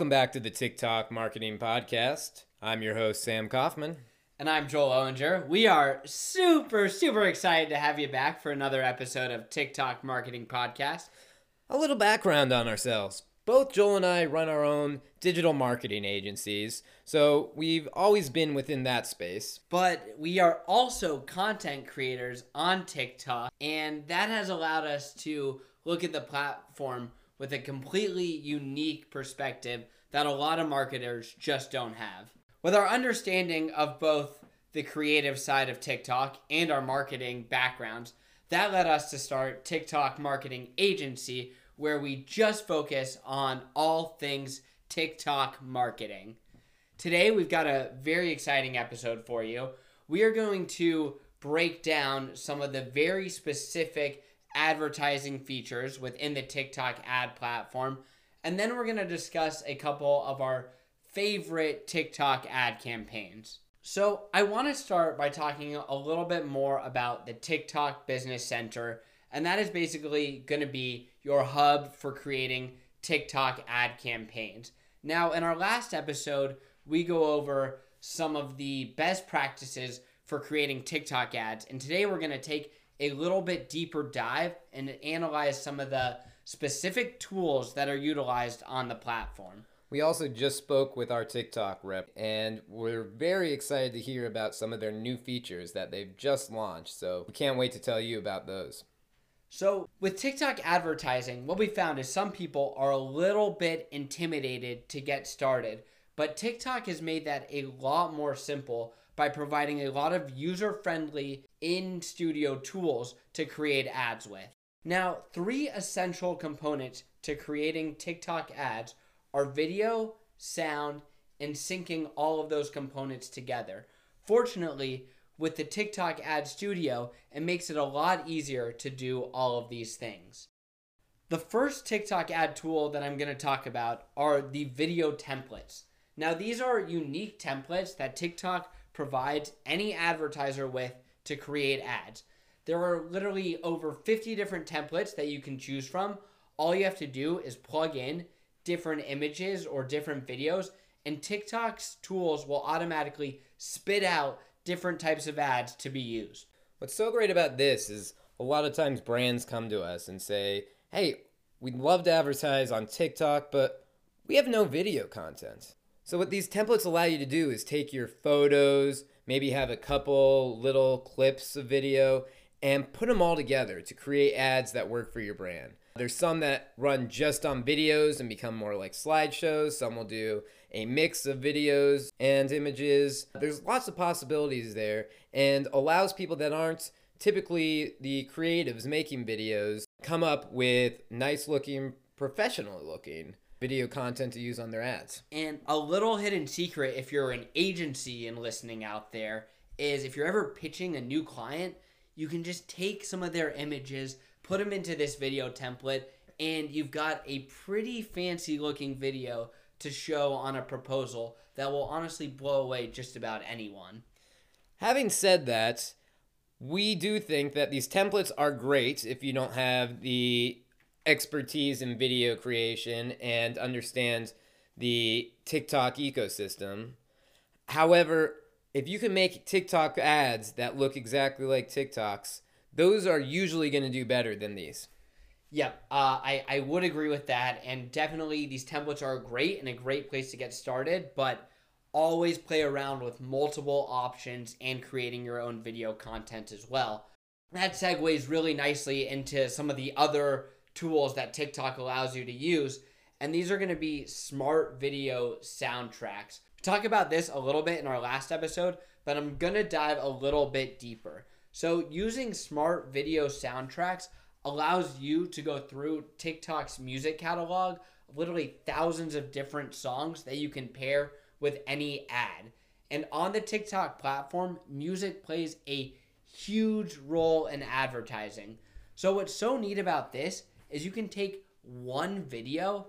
Welcome back to the TikTok Marketing Podcast. I'm your host, Sam Kaufman. And I'm Joel Owinger. We are super, super excited to have you back for another episode of TikTok Marketing Podcast. A little background on ourselves. Both Joel and I run our own digital marketing agencies, so we've always been within that space. But we are also content creators on TikTok, and that has allowed us to look at the platform with a completely unique perspective that a lot of marketers just don't have. With our understanding of both the creative side of TikTok and our marketing backgrounds, that led us to start TikTok Marketing Agency, where we just focus on all things TikTok marketing. Today, we've got a very exciting episode for you. We are going to break down some of the very specific advertising features within the TikTok ad platform. And then we're going to discuss a couple of our favorite TikTok ad campaigns. So, I want to start by talking a little bit more about the TikTok Business Center, and that is basically going to be your hub for creating TikTok ad campaigns. Now, in our last episode, we go over some of the best practices for creating TikTok ads, and today we're going to take a little bit deeper dive and analyze some of the specific tools that are utilized on the platform. We also just spoke with our TikTok rep, and we're very excited to hear about some of their new features that they've just launched. So we can't wait to tell you about those. So, with TikTok advertising, what we found is some people are a little bit intimidated to get started, but TikTok has made that a lot more simple by providing a lot of user friendly in studio tools to create ads with. Now, three essential components to creating TikTok ads are video, sound, and syncing all of those components together. Fortunately, with the TikTok Ad Studio, it makes it a lot easier to do all of these things. The first TikTok ad tool that I'm going to talk about are the video templates. Now, these are unique templates that TikTok provides any advertiser with to create ads. There are literally over 50 different templates that you can choose from. All you have to do is plug in different images or different videos, and TikTok's tools will automatically spit out different types of ads to be used. What's so great about this is a lot of times brands come to us and say, hey, we'd love to advertise on TikTok, but we have no video content. So, what these templates allow you to do is take your photos, maybe have a couple little clips of video, and put them all together to create ads that work for your brand. There's some that run just on videos and become more like slideshows. Some will do a mix of videos and images. There's lots of possibilities there and allows people that aren't typically the creatives making videos come up with nice looking, professional looking video content to use on their ads. And a little hidden secret if you're an agency and listening out there is if you're ever pitching a new client, you can just take some of their images, put them into this video template, and you've got a pretty fancy looking video to show on a proposal that will honestly blow away just about anyone. Having said that, we do think that these templates are great if you don't have the expertise in video creation and understand the TikTok ecosystem. However, if you can make TikTok ads that look exactly like TikToks, those are usually going to do better than these. Yep, uh, I, I would agree with that. And definitely, these templates are great and a great place to get started, but always play around with multiple options and creating your own video content as well. That segues really nicely into some of the other tools that TikTok allows you to use, and these are going to be smart video soundtracks. We talk about this a little bit in our last episode, but I'm going to dive a little bit deeper. So, using smart video soundtracks allows you to go through TikTok's music catalog, literally thousands of different songs that you can pair with any ad. And on the TikTok platform, music plays a huge role in advertising. So, what's so neat about this is you can take one video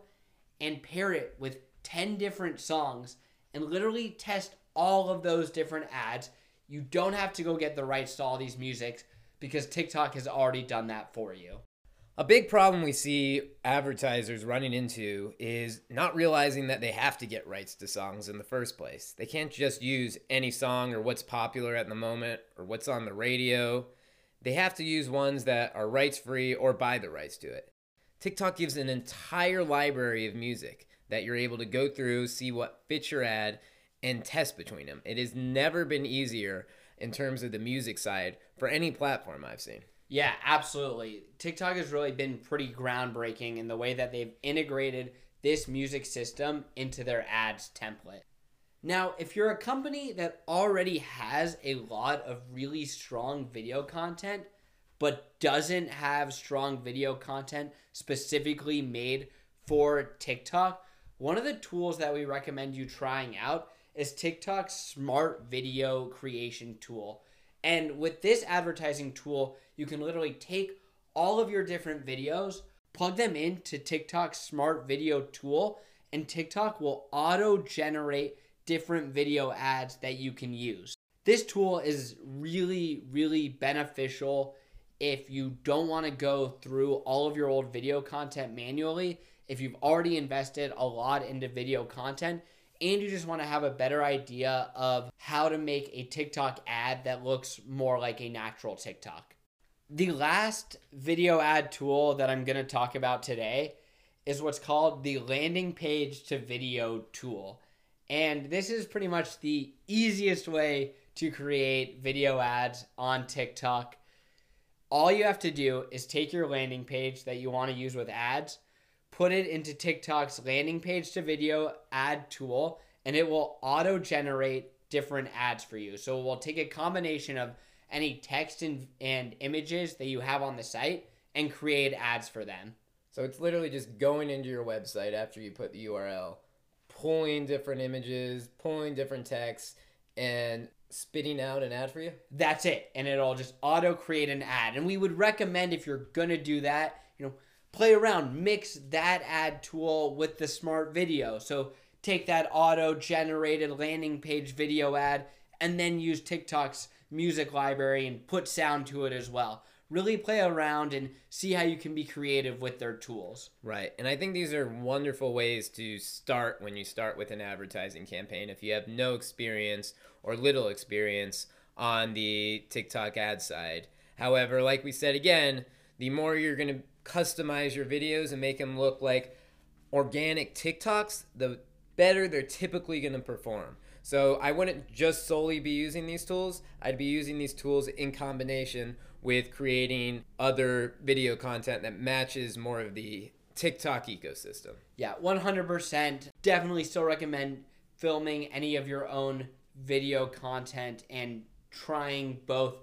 and pair it with 10 different songs and literally test all of those different ads. You don't have to go get the rights to all these musics because TikTok has already done that for you. A big problem we see advertisers running into is not realizing that they have to get rights to songs in the first place. They can't just use any song or what's popular at the moment or what's on the radio. They have to use ones that are rights free or buy the rights to it. TikTok gives an entire library of music that you're able to go through, see what fits your ad, and test between them. It has never been easier in terms of the music side for any platform I've seen. Yeah, absolutely. TikTok has really been pretty groundbreaking in the way that they've integrated this music system into their ads template. Now, if you're a company that already has a lot of really strong video content, but doesn't have strong video content specifically made for TikTok, one of the tools that we recommend you trying out is TikTok's smart video creation tool. And with this advertising tool, you can literally take all of your different videos, plug them into TikTok's smart video tool, and TikTok will auto generate different video ads that you can use. This tool is really, really beneficial if you don't want to go through all of your old video content manually. If you've already invested a lot into video content and you just want to have a better idea of how to make a TikTok ad that looks more like a natural TikTok. The last video ad tool that I'm going to talk about today is what's called the landing page to video tool. And this is pretty much the easiest way to create video ads on TikTok. All you have to do is take your landing page that you want to use with ads put it into TikTok's landing page to video ad tool, and it will auto generate different ads for you. So it will take a combination of any text and, and images that you have on the site and create ads for them. So it's literally just going into your website after you put the URL, pulling different images, pulling different text, and spitting out an ad for you? That's it. And it'll just auto create an ad. And we would recommend if you're going to do that, you know, play around, mix that ad tool with the smart video. So take that auto generated landing page video ad and then use TikTok's music library and put sound to it as well. Really play around and see how you can be creative with their tools. Right. And I think these are wonderful ways to start when you start with an advertising campaign. If you have no experience or little experience on the TikTok ad side. However, like we said again, the more you're going to customize your videos and make them look like organic TikToks, the better they're typically going to perform. So I wouldn't just solely be using these tools. I'd be using these tools in combination with creating other video content that matches more of the TikTok ecosystem. Yeah, 100%. Definitely still recommend filming any of your own video content and trying both.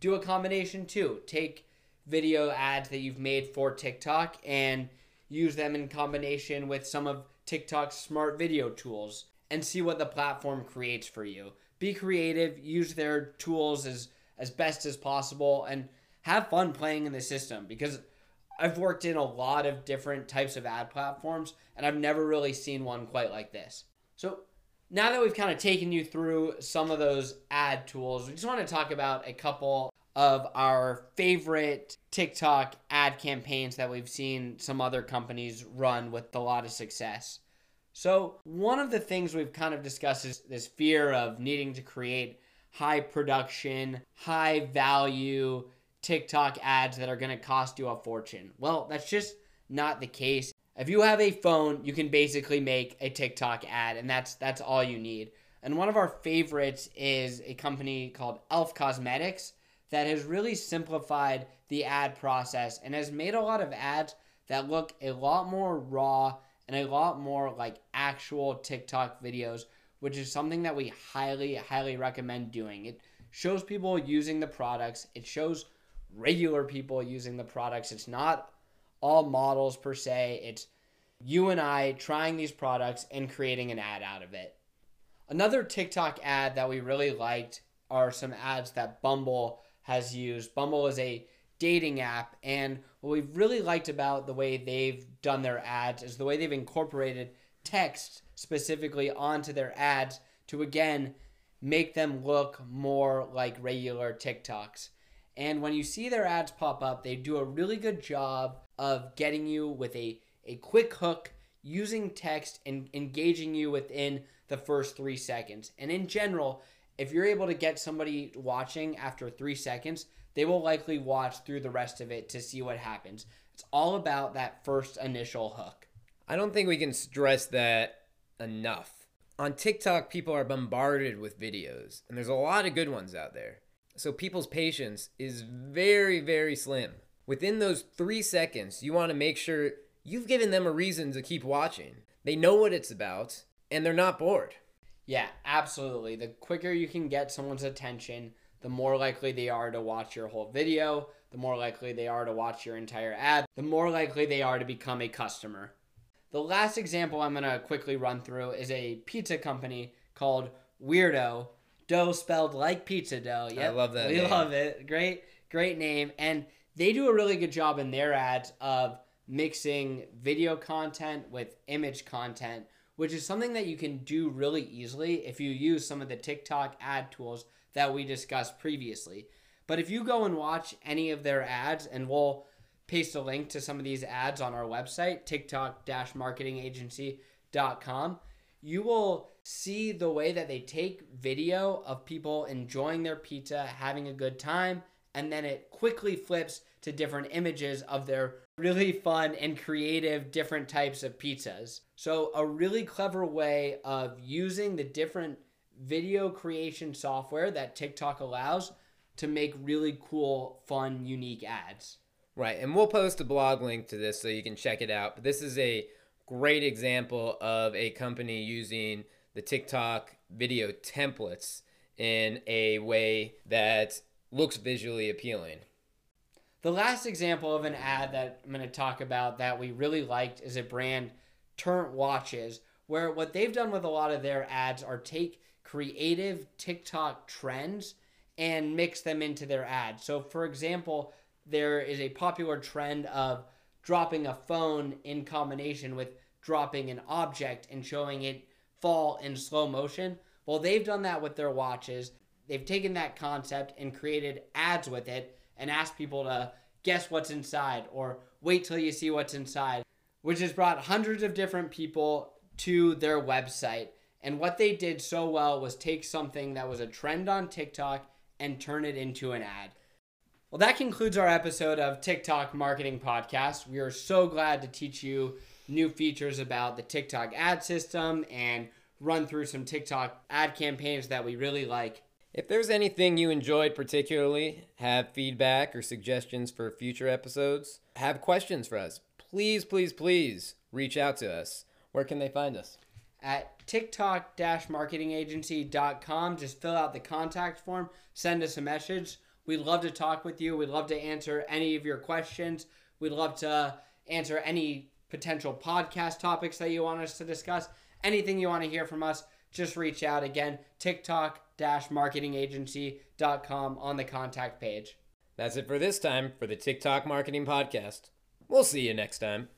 Do a combination too. Take video ads that you've made for TikTok and use them in combination with some of TikTok's smart video tools and see what the platform creates for you. Be creative, use their tools as as best as possible and have fun playing in the system because I've worked in a lot of different types of ad platforms and I've never really seen one quite like this. So, now that we've kind of taken you through some of those ad tools, we just want to talk about a couple of our favorite TikTok ad campaigns that we've seen some other companies run with a lot of success. So, one of the things we've kind of discussed is this fear of needing to create high production, high value TikTok ads that are going to cost you a fortune. Well, that's just not the case. If you have a phone, you can basically make a TikTok ad and that's that's all you need. And one of our favorites is a company called Elf Cosmetics that has really simplified the ad process and has made a lot of ads that look a lot more raw and a lot more like actual TikTok videos, which is something that we highly, highly recommend doing. It shows people using the products, it shows regular people using the products. It's not all models per se, it's you and I trying these products and creating an ad out of it. Another TikTok ad that we really liked are some ads that Bumble has used. Bumble is a dating app, and what we've really liked about the way they've done their ads is the way they've incorporated text specifically onto their ads to again make them look more like regular TikToks. And when you see their ads pop up, they do a really good job of getting you with a, a quick hook, using text, and engaging you within the first three seconds. And in general, if you're able to get somebody watching after three seconds, they will likely watch through the rest of it to see what happens. It's all about that first initial hook. I don't think we can stress that enough. On TikTok, people are bombarded with videos, and there's a lot of good ones out there. So people's patience is very, very slim. Within those three seconds, you want to make sure you've given them a reason to keep watching. They know what it's about, and they're not bored. Yeah, absolutely. The quicker you can get someone's attention, the more likely they are to watch your whole video, the more likely they are to watch your entire ad, the more likely they are to become a customer. The last example I'm going to quickly run through is a pizza company called Weirdough. Dough spelled like pizza dough. Yeah, I love that We name. love it. Great, great name. And they do a really good job in their ads of mixing video content with image content, which is something that you can do really easily if you use some of the TikTok ad tools that we discussed previously. But if you go and watch any of their ads, and we'll paste a link to some of these ads on our website, tiktok-marketingagency.com, you will see the way that they take video of people enjoying their pizza, having a good time, and then it quickly flips to different images of their really fun and creative different types of pizzas. So, a really clever way of using the different video creation software that TikTok allows to make really cool, fun, unique ads. Right, and we'll post a blog link to this so you can check it out. But this is a great example of a company using the TikTok video templates in a way that looks visually appealing. The last example of an ad that I'm going to talk about that we really liked is a brand Turnt Watches, where what they've done with a lot of their ads are take creative TikTok trends and mix them into their ads. So, for example, there is a popular trend of dropping a phone in combination with dropping an object and showing it fall in slow motion. Well, they've done that with their watches. They've taken that concept and created ads with it and ask people to guess what's inside or wait till you see what's inside, which has brought hundreds of different people to their website. And what they did so well was take something that was a trend on TikTok and turn it into an ad. Well, that concludes our episode of TikTok Marketing Podcast. We are so glad to teach you new features about the TikTok ad system and run through some TikTok ad campaigns that we really like. If there's anything you enjoyed particularly, have feedback or suggestions for future episodes, have questions for us, please, please, please reach out to us. Where can they find us? At tiktok-marketingagency.com, just fill out the contact form, send us a message. We'd love to talk with you. We'd love to answer any of your questions. We'd love to answer any potential podcast topics that you want us to discuss. Anything you want to hear from us, just reach out again, tiktok-marketingagency.com on the contact page. That's it for this time for the TikTok Marketing Podcast. We'll see you next time.